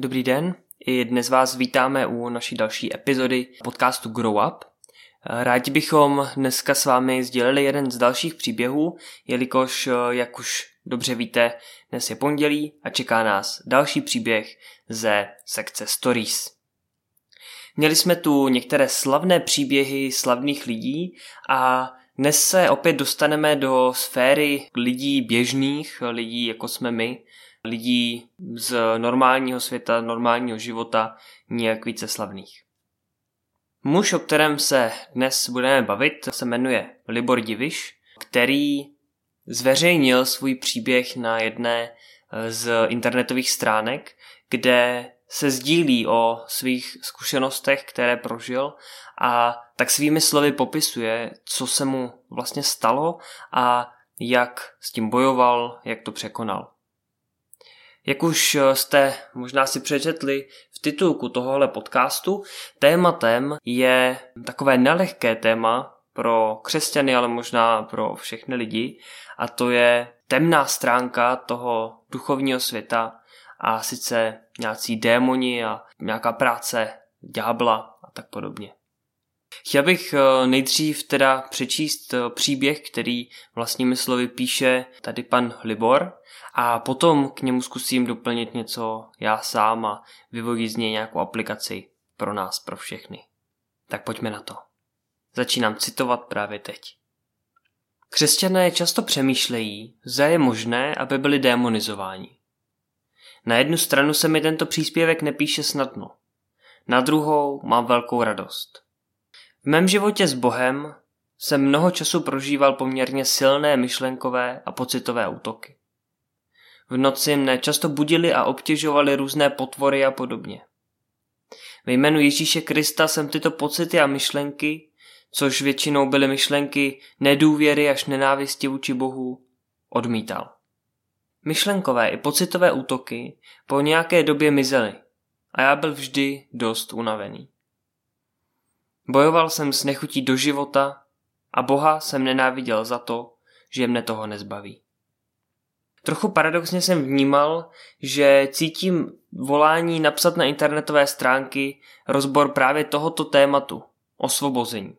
Dobrý den, i dnes vás vítáme u naší další epizody podcastu Grow Up. Rádi bychom dneska s vámi sdělili jeden z dalších příběhů, jelikož, jak už dobře víte, dnes je pondělí a čeká nás další příběh ze sekce Stories. Měli jsme tu některé slavné příběhy slavných lidí a dnes se opět dostaneme do sféry lidí běžných, lidí jako jsme my, lidí z normálního světa, normálního života, nějak více slavných. Muž, o kterém se dnes budeme bavit, se jmenuje Libor Diviš, který zveřejnil svůj příběh na jedné z internetových stránek, kde se sdílí o svých zkušenostech, které prožil a tak svými slovy popisuje, co se mu vlastně stalo a jak s tím bojoval, jak to překonal. Jak už eh, jste možná si přečetli v titulku tohohle podcastu, tématem je takové nelehké téma pro křesťany, ale možná pro všechny lidi, a to je temná stránka toho duchovního světa a sice nějací démoni a nějaká práce ďábla a tak podobně. Chtěl bych eh, nejdřív teda přečíst eh, příběh, který vlastními slovy píše tady pan Libor a potom k němu zkusím doplnit něco já sám a vyvodit z něj nějakou aplikaci pro nás, pro všechny. Tak pojďme na to. Začínám citovat právě teď. Křesťané často přemýšlejí, zda je možné, aby byli demonizováni. Na jednu stranu se mi tento příspěvek nepíše snadno, na druhou mám velkou radost. V mém životě s Bohem jsem mnoho času prožíval poměrně silné myšlenkové a pocitové útoky. V noci mne často budili a obtěžovali různé potvory a podobně. Ve jménu Ježíše Krista jsem tyto pocity a myšlenky, což většinou byly myšlenky nedůvěry až nenávisti vůči Bohu, odmítal. Myšlenkové i pocitové útoky po nějaké době mizely a já byl vždy dost unavený. Bojoval jsem s nechutí do života a Boha jsem nenáviděl za to, že mne toho nezbaví. Trochu paradoxně jsem vnímal, že cítím volání napsat na internetové stránky rozbor právě tohoto tématu, osvobození.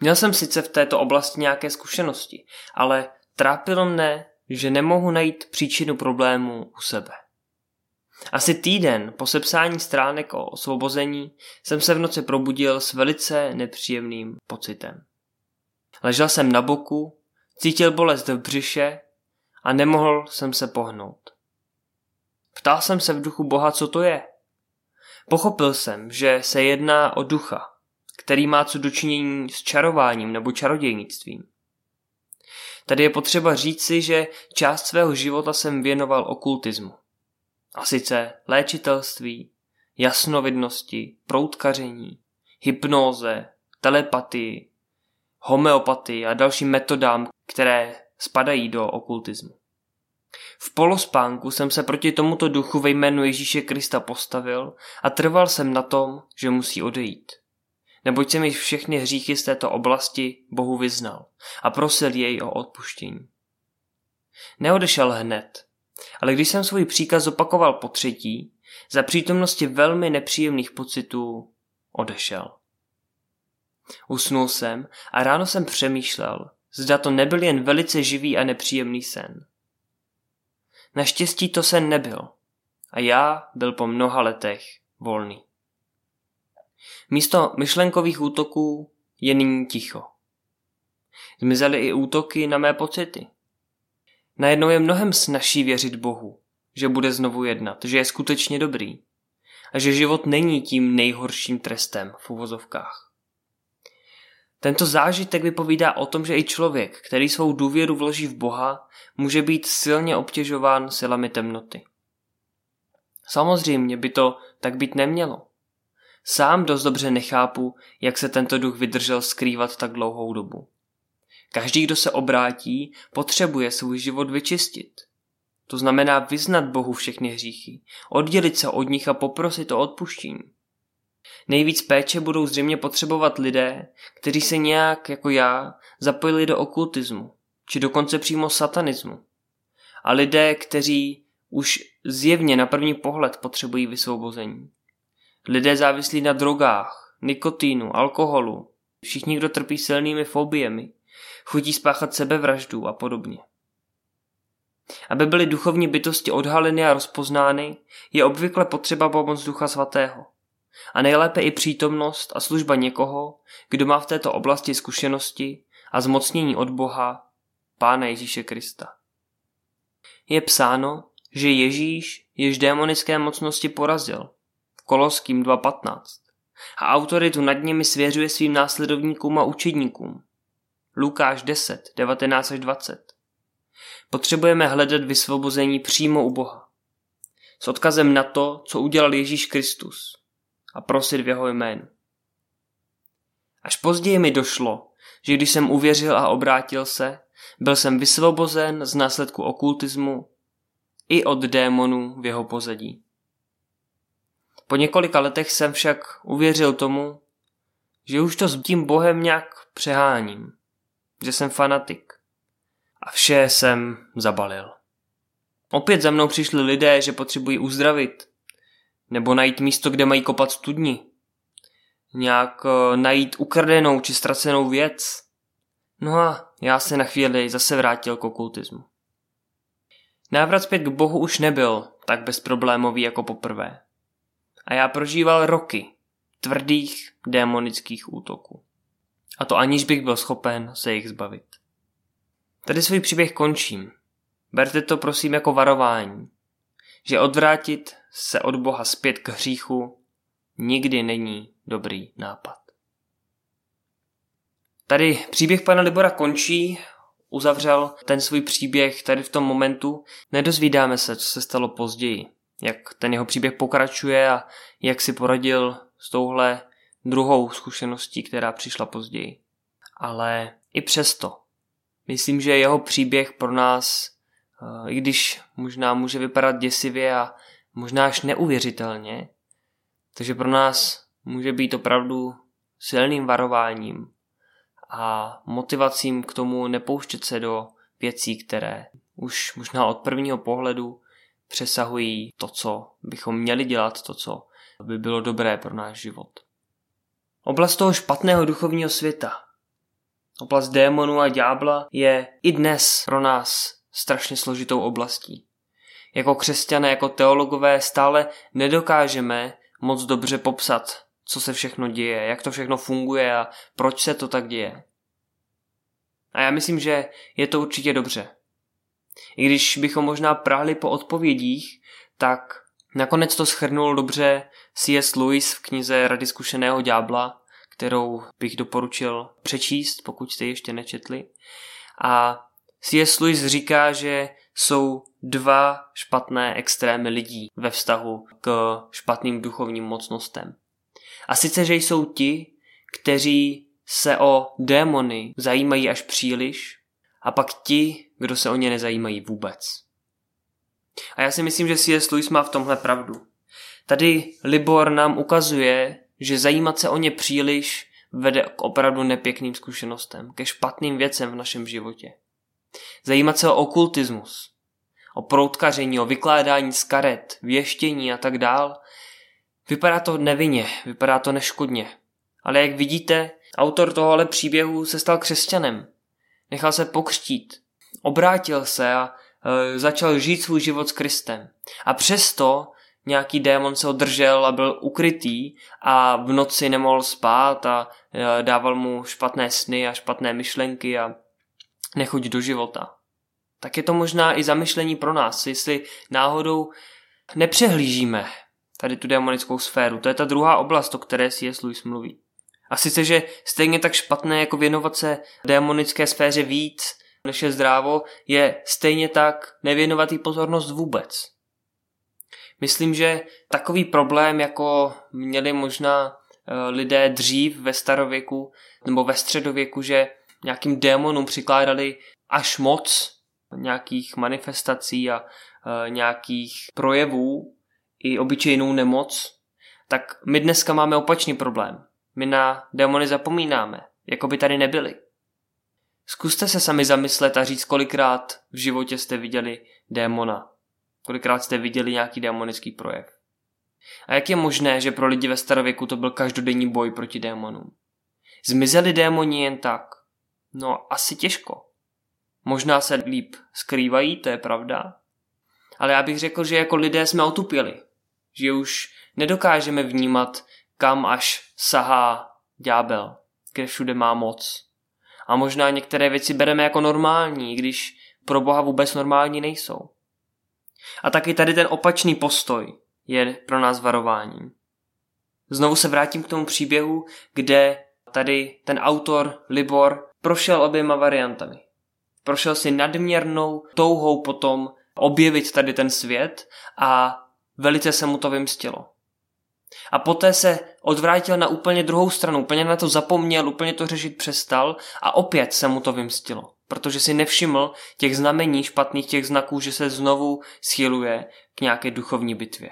Měl jsem sice v této oblasti nějaké zkušenosti, ale trápilo mne, že nemohu najít příčinu problému u sebe. Asi týden po sepsání stránek o osvobození jsem se v noci probudil s velice nepříjemným pocitem. Ležel jsem na boku, cítil bolest v břiše a nemohl jsem se pohnout. Ptal jsem se v duchu Boha, co to je. Pochopil jsem, že se jedná o ducha, který má co dočinění s čarováním nebo čarodějnictvím. Tady je potřeba říci, že část svého života jsem věnoval okultismu. A sice léčitelství, jasnovidnosti, proutkaření, hypnóze, telepatii, homeopatii a dalším metodám, které spadají do okultismu. V polospánku jsem se proti tomuto duchu ve jménu Ježíše Krista postavil a trval jsem na tom, že musí odejít. Neboť jsem již všechny hříchy z této oblasti Bohu vyznal a prosil jej o odpuštění. Neodešel hned, ale když jsem svůj příkaz opakoval po třetí, za přítomnosti velmi nepříjemných pocitů odešel. Usnul jsem a ráno jsem přemýšlel, zda to nebyl jen velice živý a nepříjemný sen. Naštěstí to sen nebyl a já byl po mnoha letech volný. Místo myšlenkových útoků je nyní ticho. Zmizely i útoky na mé pocity. Najednou je mnohem snažší věřit Bohu, že bude znovu jednat, že je skutečně dobrý a že život není tím nejhorším trestem v uvozovkách. Tento zážitek vypovídá o tom, že i člověk, který svou důvěru vloží v Boha, může být silně obtěžován silami temnoty. Samozřejmě by to tak být nemělo. Sám dost dobře nechápu, jak se tento duch vydržel skrývat tak dlouhou dobu. Každý, kdo se obrátí, potřebuje svůj život vyčistit. To znamená vyznat Bohu všechny hříchy, oddělit se od nich a poprosit o odpuštění. Nejvíc péče budou zřejmě potřebovat lidé, kteří se nějak, jako já, zapojili do okultismu, či dokonce přímo satanismu. A lidé, kteří už zjevně na první pohled potřebují vysvobození. Lidé závislí na drogách, nikotínu, alkoholu, všichni, kdo trpí silnými fobiemi, chutí spáchat sebevraždu a podobně. Aby byly duchovní bytosti odhaleny a rozpoznány, je obvykle potřeba pomoc Ducha Svatého. A nejlépe i přítomnost a služba někoho, kdo má v této oblasti zkušenosti a zmocnění od Boha, Pána Ježíše Krista. Je psáno, že Ježíš jež démonické mocnosti porazil Koloským 2.15 a autoritu nad nimi svěřuje svým následovníkům a učedníkům. Lukáš 10, 19 až 20. Potřebujeme hledat vysvobození přímo u Boha. S odkazem na to, co udělal Ježíš Kristus a prosit v jeho jménu. Až později mi došlo, že když jsem uvěřil a obrátil se, byl jsem vysvobozen z následku okultismu i od démonů v jeho pozadí. Po několika letech jsem však uvěřil tomu, že už to s tím Bohem nějak přeháním, že jsem fanatik a vše jsem zabalil. Opět za mnou přišli lidé, že potřebují uzdravit, nebo najít místo, kde mají kopat studni, nějak uh, najít ukradenou či ztracenou věc. No a já se na chvíli zase vrátil k okultismu. Návrat zpět k Bohu už nebyl tak bezproblémový jako poprvé. A já prožíval roky tvrdých démonických útoků. A to aniž bych byl schopen se jich zbavit. Tady svůj příběh končím. Berte to prosím jako varování, že odvrátit se od Boha zpět k hříchu nikdy není dobrý nápad. Tady příběh pana Libora končí, uzavřel ten svůj příběh tady v tom momentu. Nedozvídáme se, co se stalo později, jak ten jeho příběh pokračuje a jak si poradil s touhle druhou zkušeností, která přišla později. Ale i přesto Myslím, že jeho příběh pro nás, eh, i když možná může vypadat děsivě a možná až neuvěřitelně, takže pro nás může být opravdu silným varováním a motivacím k tomu nepouštět se do věcí, které už možná od prvního pohledu přesahují to, co bychom měli dělat, to, co by bylo dobré pro náš život. Oblast toho špatného duchovního světa, Oblast démonů a ďábla je i dnes pro nás strašně složitou oblastí. Jako křesťané, jako teologové stále nedokážeme moc dobře popsat, co se všechno děje, jak to všechno funguje a proč se to tak děje. A já myslím, že je to určitě dobře. I když bychom možná prahli po odpovědích, tak nakonec to schrnul dobře C.S. Lewis v knize Rady zkušeného ďábla, kterou bych doporučil přečíst, pokud jste ještě nečetli. A C.S. Lewis říká, že jsou dva špatné extrémy lidí ve vztahu k špatným duchovním mocnostem. A sice, že jsou ti, kteří se o démony zajímají až příliš, a pak ti, kdo se o ně nezajímají vůbec. A já si myslím, že C.S. Lewis má v tomhle pravdu. Tady Libor nám ukazuje, že zajímat se o ně příliš vede k opravdu nepěkným zkušenostem, ke špatným věcem v našem životě. Zajímat se o okultismus, o proutkaření, o vykládání z karet, věštění a tak dál. Vypadá to nevinně, vypadá to neškodně. Ale jak vidíte, autor tohohle příběhu se stal křesťanem. Nechal se pokřtít, obrátil se a začal žít svůj život s Kristem. A přesto nějaký démon se ho držel a byl ukrytý a v noci nemohl spát a e, dával mu špatné sny a špatné myšlenky a nechuť do života. Tak je to možná i zamyšlení pro nás, jestli náhodou nepřehlížíme tady tu démonickou sféru. To je ta druhá oblast, o které si jest Louis mluví. A sice, že stejně tak špatné, jako věnovat se démonické sféře víc, než je zdrávo, je stejně tak nevěnovat jí pozornost vůbec. Myslím, že takový problém, jako měli možná eh, lidé dřív ve starověku nebo ve středověku, že nějakým démonům přikládali až moc nějakých manifestací a eh, nějakých projevů i obyčejnou nemoc, tak my dneska máme opačný problém. My na démony zapomínáme, jako by tady nebyli. Zkuste se sami zamyslet a říct, kolikrát v životě jste viděli démona Kolikrát jste viděli nějaký démonický projev? A jak je možné, že pro lidi ve starověku to byl každodenní boj proti démonům? Zmizeli démoni jen tak? No, asi těžko. Možná se líp skrývají, to je pravda. Ale já bych řekl, že jako lidé jsme otupěli. Že už nedokážeme vnímat, kam až sahá ďábel, kde všude má moc. A možná některé věci bereme jako normální, když pro Boha vůbec normální nejsou. A taky tady ten opačný postoj je pro nás varováním. Znovu se vrátím k tomu příběhu, kde tady ten autor Libor prošel oběma variantami. Prošel si nadměrnou touhou potom objevit tady ten svět a velice se mu to vymstilo. A poté se odvrátil na úplně druhou stranu, úplně na to zapomněl, úplně to řešit přestal a opět se mu to vymstilo. Protože si nevšiml těch znamení špatných, těch znaků, že se znovu schyluje k nějaké duchovní bitvě.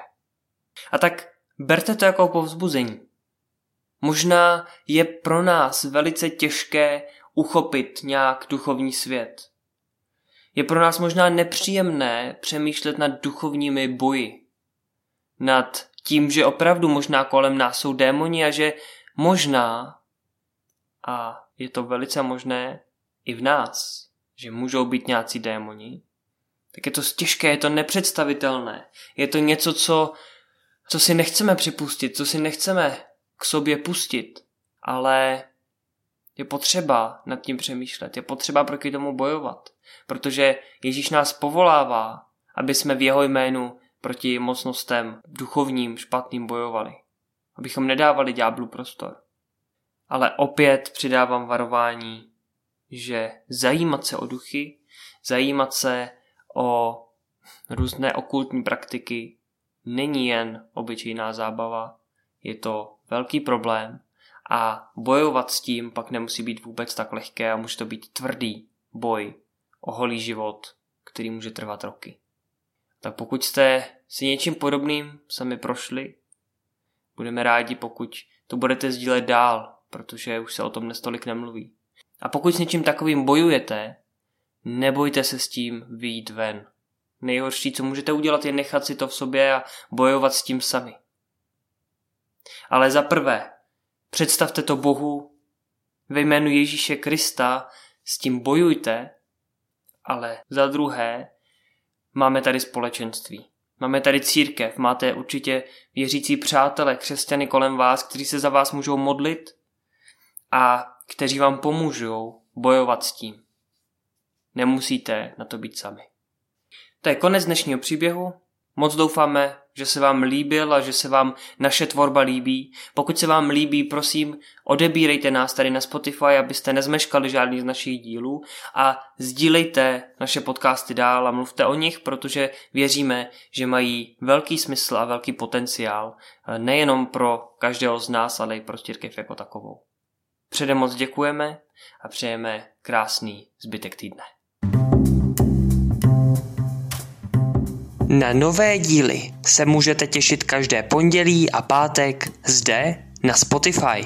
A tak berte to jako povzbuzení. Možná je pro nás velice těžké uchopit nějak duchovní svět. Je pro nás možná nepříjemné přemýšlet nad duchovními boji. Nad tím, že opravdu možná kolem nás jsou démoni a že možná, a je to velice možné i v nás, že můžou být nějací démoni, tak je to těžké, je to nepředstavitelné. Je to něco, co, co si nechceme připustit, co si nechceme k sobě pustit, ale je potřeba nad tím přemýšlet, je potřeba proti tomu bojovat, protože Ježíš nás povolává, aby jsme v jeho jménu proti mocnostem duchovním špatným bojovali. Abychom nedávali ďáblu prostor. Ale opět přidávám varování, že zajímat se o duchy, zajímat se o různé okultní praktiky není jen obyčejná zábava, je to velký problém a bojovat s tím pak nemusí být vůbec tak lehké a může to být tvrdý boj o holý život, který může trvat roky. Tak pokud jste si něčím podobným sami prošli, budeme rádi, pokud to budete sdílet dál, protože už se o tom nestolik nemluví. A pokud s něčím takovým bojujete, nebojte se s tím vyjít ven. Nejhorší, co můžete udělat, je nechat si to v sobě a bojovat s tím sami. Ale za prvé, představte to Bohu, ve jménu Ježíše Krista s tím bojujte, ale za druhé, máme tady společenství. Máme tady církev, máte určitě věřící přátele, křesťany kolem vás, kteří se za vás můžou modlit a kteří vám pomůžou bojovat s tím. Nemusíte na to být sami. To je konec dnešního příběhu. Moc doufáme, že se vám líbil a že se vám naše tvorba líbí. Pokud se vám líbí, prosím, odebírejte nás tady na Spotify, abyste nezmeškali žádný z našich dílů a sdílejte naše podcasty dál a mluvte o nich, protože věříme, že mají velký smysl a velký potenciál eh, nejenom pro každého z nás, ale i pro církev jako takovou. Předem moc děkujeme a přejeme krásný zbytek týdne. Na nové díly se můžete těšit každé pondělí a pátek zde na Spotify.